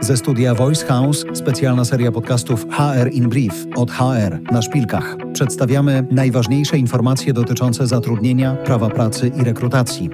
Ze studia Voice House specjalna seria podcastów HR in Brief od HR na szpilkach. Przedstawiamy najważniejsze informacje dotyczące zatrudnienia, prawa pracy i rekrutacji.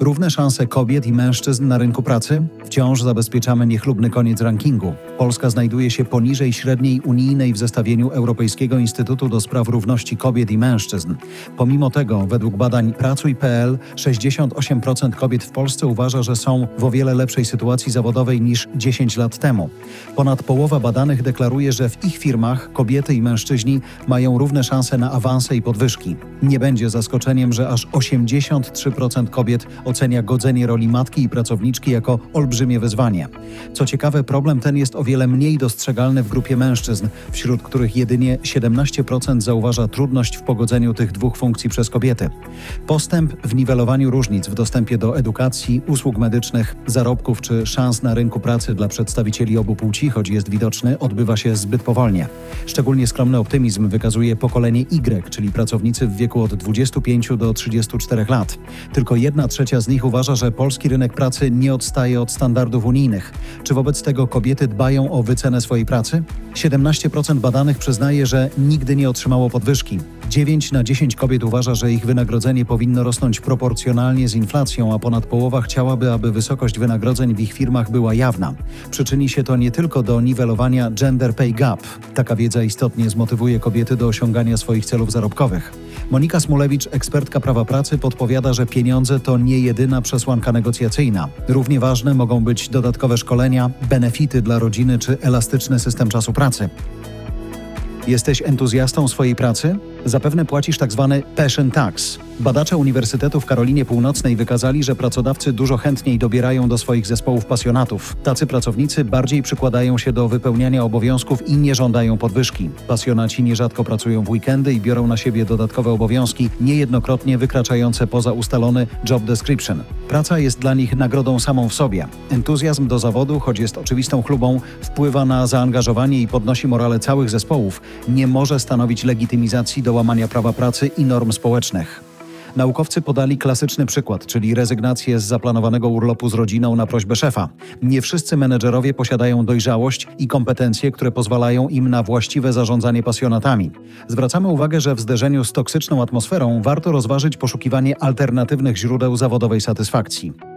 Równe szanse kobiet i mężczyzn na rynku pracy? Wciąż zabezpieczamy niechlubny koniec rankingu. Polska znajduje się poniżej średniej unijnej w zestawieniu Europejskiego Instytutu do Spraw Równości Kobiet i Mężczyzn. Pomimo tego, według badań Pracuj.pl, 68% kobiet w Polsce uważa, że są w o wiele lepszej sytuacji zawodowej niż 10 lat temu. Ponad połowa badanych deklaruje, że w ich firmach kobiety i mężczyźni mają równe szanse na awanse i podwyżki. Nie będzie zaskoczeniem, że aż 83% kobiet ocenia godzenie roli matki i pracowniczki jako olbrzymie wyzwanie. Co ciekawe, problem ten jest o wiele mniej dostrzegalny w grupie mężczyzn, wśród których jedynie 17% zauważa trudność w pogodzeniu tych dwóch funkcji przez kobiety. Postęp w niwelowaniu różnic w dostępie do edukacji, usług medycznych, zarobków czy szans na rynku pracy dla przedstawicieli obu płci, choć jest widoczny, odbywa się zbyt powolnie. Szczególnie skromny optymizm wykazuje pokolenie Y, czyli pracownicy w wieku od 25 do 34 lat. Tylko jedna trzecia z nich uważa, że polski rynek pracy nie odstaje od standardów unijnych. Czy wobec tego kobiety dbają o wycenę swojej pracy? 17% badanych przyznaje, że nigdy nie otrzymało podwyżki. 9 na 10 kobiet uważa, że ich wynagrodzenie powinno rosnąć proporcjonalnie z inflacją, a ponad połowa chciałaby, aby wysokość wynagrodzeń w ich firmach była jawna. Przyczyni się to nie tylko do niwelowania gender pay gap. Taka wiedza istotnie zmotywuje kobiety do osiągania swoich celów zarobkowych. Monika Smulewicz, ekspertka prawa pracy, podpowiada, że pieniądze to nie jedyna przesłanka negocjacyjna. Równie ważne mogą być dodatkowe szkolenia, benefity dla rodziny czy elastyczny system czasu pracy. Jesteś entuzjastą swojej pracy? Zapewne płacisz. Tak passion tax. Badacze Uniwersytetu w Karolinie Północnej wykazali, że pracodawcy dużo chętniej dobierają do swoich zespołów pasjonatów. Tacy pracownicy bardziej przykładają się do wypełniania obowiązków i nie żądają podwyżki. Pasjonaci nierzadko pracują w weekendy i biorą na siebie dodatkowe obowiązki, niejednokrotnie wykraczające poza ustalony job description. Praca jest dla nich nagrodą samą w sobie. Entuzjazm do zawodu, choć jest oczywistą chlubą, wpływa na zaangażowanie i podnosi morale całych zespołów, nie może stanowić legitymizacji do łamania prawa pracy i norm społecznych. Naukowcy podali klasyczny przykład, czyli rezygnację z zaplanowanego urlopu z rodziną na prośbę szefa. Nie wszyscy menedżerowie posiadają dojrzałość i kompetencje, które pozwalają im na właściwe zarządzanie pasjonatami. Zwracamy uwagę, że w zderzeniu z toksyczną atmosferą warto rozważyć poszukiwanie alternatywnych źródeł zawodowej satysfakcji.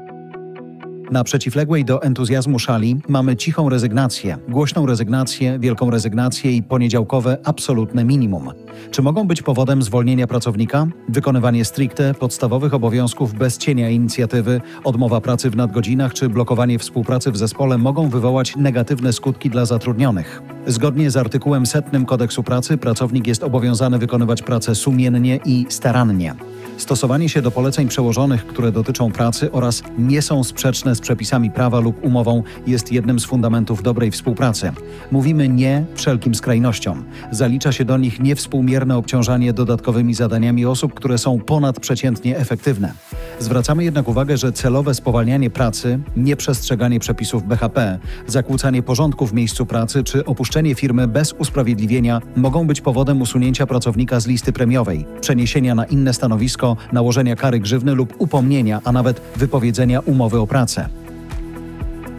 Na przeciwległej do entuzjazmu szali mamy cichą rezygnację, głośną rezygnację, wielką rezygnację i poniedziałkowe absolutne minimum. Czy mogą być powodem zwolnienia pracownika? Wykonywanie stricte podstawowych obowiązków bez cienia inicjatywy, odmowa pracy w nadgodzinach czy blokowanie współpracy w zespole mogą wywołać negatywne skutki dla zatrudnionych. Zgodnie z artykułem setnym kodeksu pracy pracownik jest obowiązany wykonywać pracę sumiennie i starannie. Stosowanie się do poleceń przełożonych, które dotyczą pracy oraz nie są sprzeczne z przepisami prawa lub umową jest jednym z fundamentów dobrej współpracy. Mówimy nie wszelkim skrajnościom. Zalicza się do nich niewspółmierne obciążanie dodatkowymi zadaniami osób, które są ponadprzeciętnie efektywne. Zwracamy jednak uwagę, że celowe spowalnianie pracy, nieprzestrzeganie przepisów BHP, zakłócanie porządku w miejscu pracy czy opuszczenie firmy bez usprawiedliwienia mogą być powodem usunięcia pracownika z listy premiowej, przeniesienia na inne stanowisko, nałożenia kary grzywny lub upomnienia, a nawet wypowiedzenia umowy o pracę.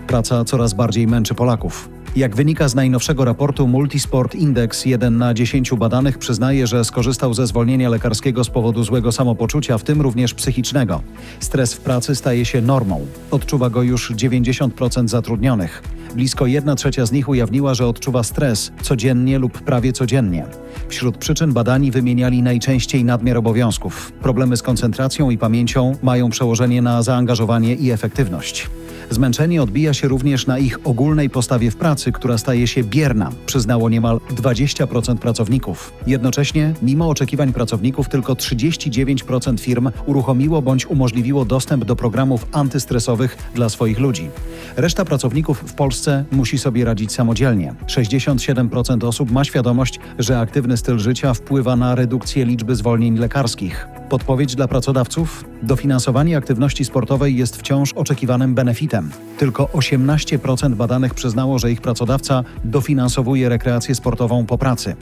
Praca coraz bardziej męczy Polaków. Jak wynika z najnowszego raportu Multisport Index, jeden na 10 badanych przyznaje, że skorzystał ze zwolnienia lekarskiego z powodu złego samopoczucia, w tym również psychicznego. Stres w pracy staje się normą. Odczuwa go już 90% zatrudnionych. Blisko 1 trzecia z nich ujawniła, że odczuwa stres codziennie lub prawie codziennie. Wśród przyczyn badani wymieniali najczęściej nadmiar obowiązków. Problemy z koncentracją i pamięcią mają przełożenie na zaangażowanie i efektywność. Zmęczenie odbija się również na ich ogólnej postawie w pracy, która staje się bierna, przyznało niemal 20% pracowników. Jednocześnie, mimo oczekiwań pracowników, tylko 39% firm uruchomiło bądź umożliwiło dostęp do programów antystresowych dla swoich ludzi. Reszta pracowników w Polsce musi sobie radzić samodzielnie. 67% osób ma świadomość, że aktywny styl życia wpływa na redukcję liczby zwolnień lekarskich. Podpowiedź dla pracodawców? Dofinansowanie aktywności sportowej jest wciąż oczekiwanym benefitem. Tylko 18% badanych przyznało, że ich pracodawca dofinansowuje rekreację sportową po pracy.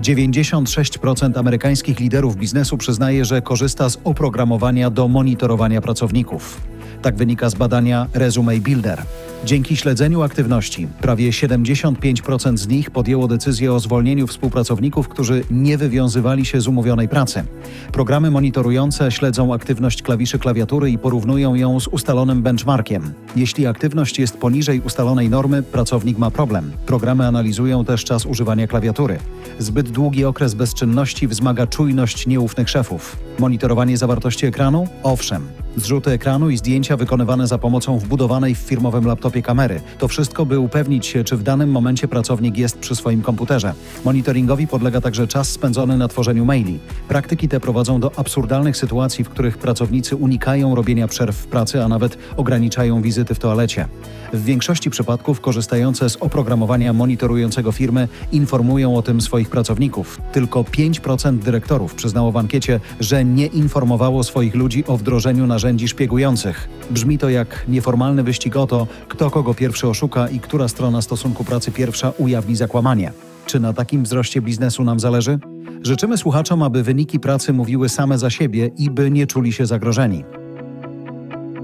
96% amerykańskich liderów biznesu przyznaje, że korzysta z oprogramowania do monitorowania pracowników. Tak wynika z badania Resume Builder. Dzięki śledzeniu aktywności prawie 75% z nich podjęło decyzję o zwolnieniu współpracowników, którzy nie wywiązywali się z umówionej pracy. Programy monitorujące śledzą aktywność klawiszy klawiatury i porównują ją z ustalonym benchmarkiem. Jeśli aktywność jest poniżej ustalonej normy, pracownik ma problem. Programy analizują też czas używania klawiatury. Zbyt długi okres bezczynności wzmaga czujność nieufnych szefów. Monitorowanie zawartości ekranu? Owszem. Zrzuty ekranu i zdjęcia wykonywane za pomocą wbudowanej w firmowym laptopie kamery. To wszystko, by upewnić się, czy w danym momencie pracownik jest przy swoim komputerze. Monitoringowi podlega także czas spędzony na tworzeniu maili. Praktyki te prowadzą do absurdalnych sytuacji, w których pracownicy unikają robienia przerw w pracy, a nawet ograniczają wizyty w toalecie. W większości przypadków korzystające z oprogramowania monitorującego firmy informują o tym swoich pracowników. Tylko 5% dyrektorów przyznało w ankiecie, że nie informowało swoich ludzi o wdrożeniu narzędzi szpiegujących. Brzmi to jak nieformalny wyścig o to, kto kogo pierwszy oszuka i która strona stosunku pracy pierwsza ujawni zakłamanie. Czy na takim wzroście biznesu nam zależy? Życzymy słuchaczom, aby wyniki pracy mówiły same za siebie i by nie czuli się zagrożeni.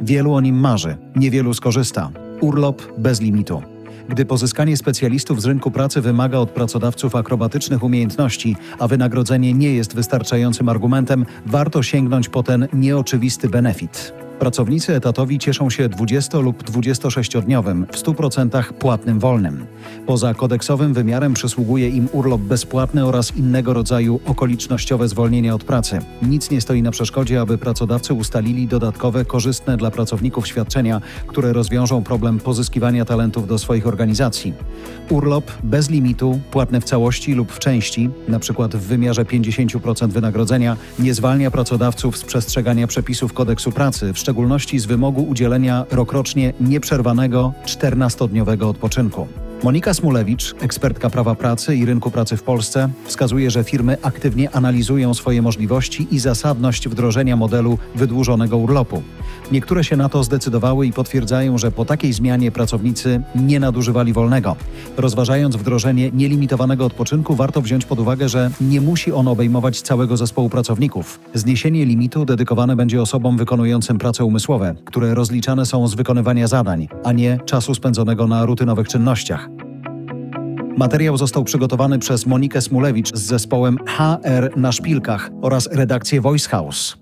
Wielu o nim marzy, niewielu skorzysta. Urlop bez limitu. Gdy pozyskanie specjalistów z rynku pracy wymaga od pracodawców akrobatycznych umiejętności, a wynagrodzenie nie jest wystarczającym argumentem, warto sięgnąć po ten nieoczywisty benefit. Pracownicy etatowi cieszą się 20 lub 26-dniowym, w 100% płatnym wolnym. Poza kodeksowym wymiarem przysługuje im urlop bezpłatny oraz innego rodzaju okolicznościowe zwolnienia od pracy. Nic nie stoi na przeszkodzie, aby pracodawcy ustalili dodatkowe, korzystne dla pracowników świadczenia, które rozwiążą problem pozyskiwania talentów do swoich organizacji. Urlop bez limitu, płatny w całości lub w części, np. w wymiarze 50% wynagrodzenia, nie zwalnia pracodawców z przestrzegania przepisów kodeksu pracy, w szczególności z wymogu udzielenia rokrocznie nieprzerwanego 14-dniowego odpoczynku. Monika Smulewicz, ekspertka prawa pracy i rynku pracy w Polsce, wskazuje, że firmy aktywnie analizują swoje możliwości i zasadność wdrożenia modelu wydłużonego urlopu. Niektóre się na to zdecydowały i potwierdzają, że po takiej zmianie pracownicy nie nadużywali wolnego. Rozważając wdrożenie nielimitowanego odpoczynku, warto wziąć pod uwagę, że nie musi on obejmować całego zespołu pracowników. Zniesienie limitu dedykowane będzie osobom wykonującym prace umysłowe, które rozliczane są z wykonywania zadań, a nie czasu spędzonego na rutynowych czynnościach. Materiał został przygotowany przez Monikę Smulewicz z zespołem HR na szpilkach oraz redakcję Voice House.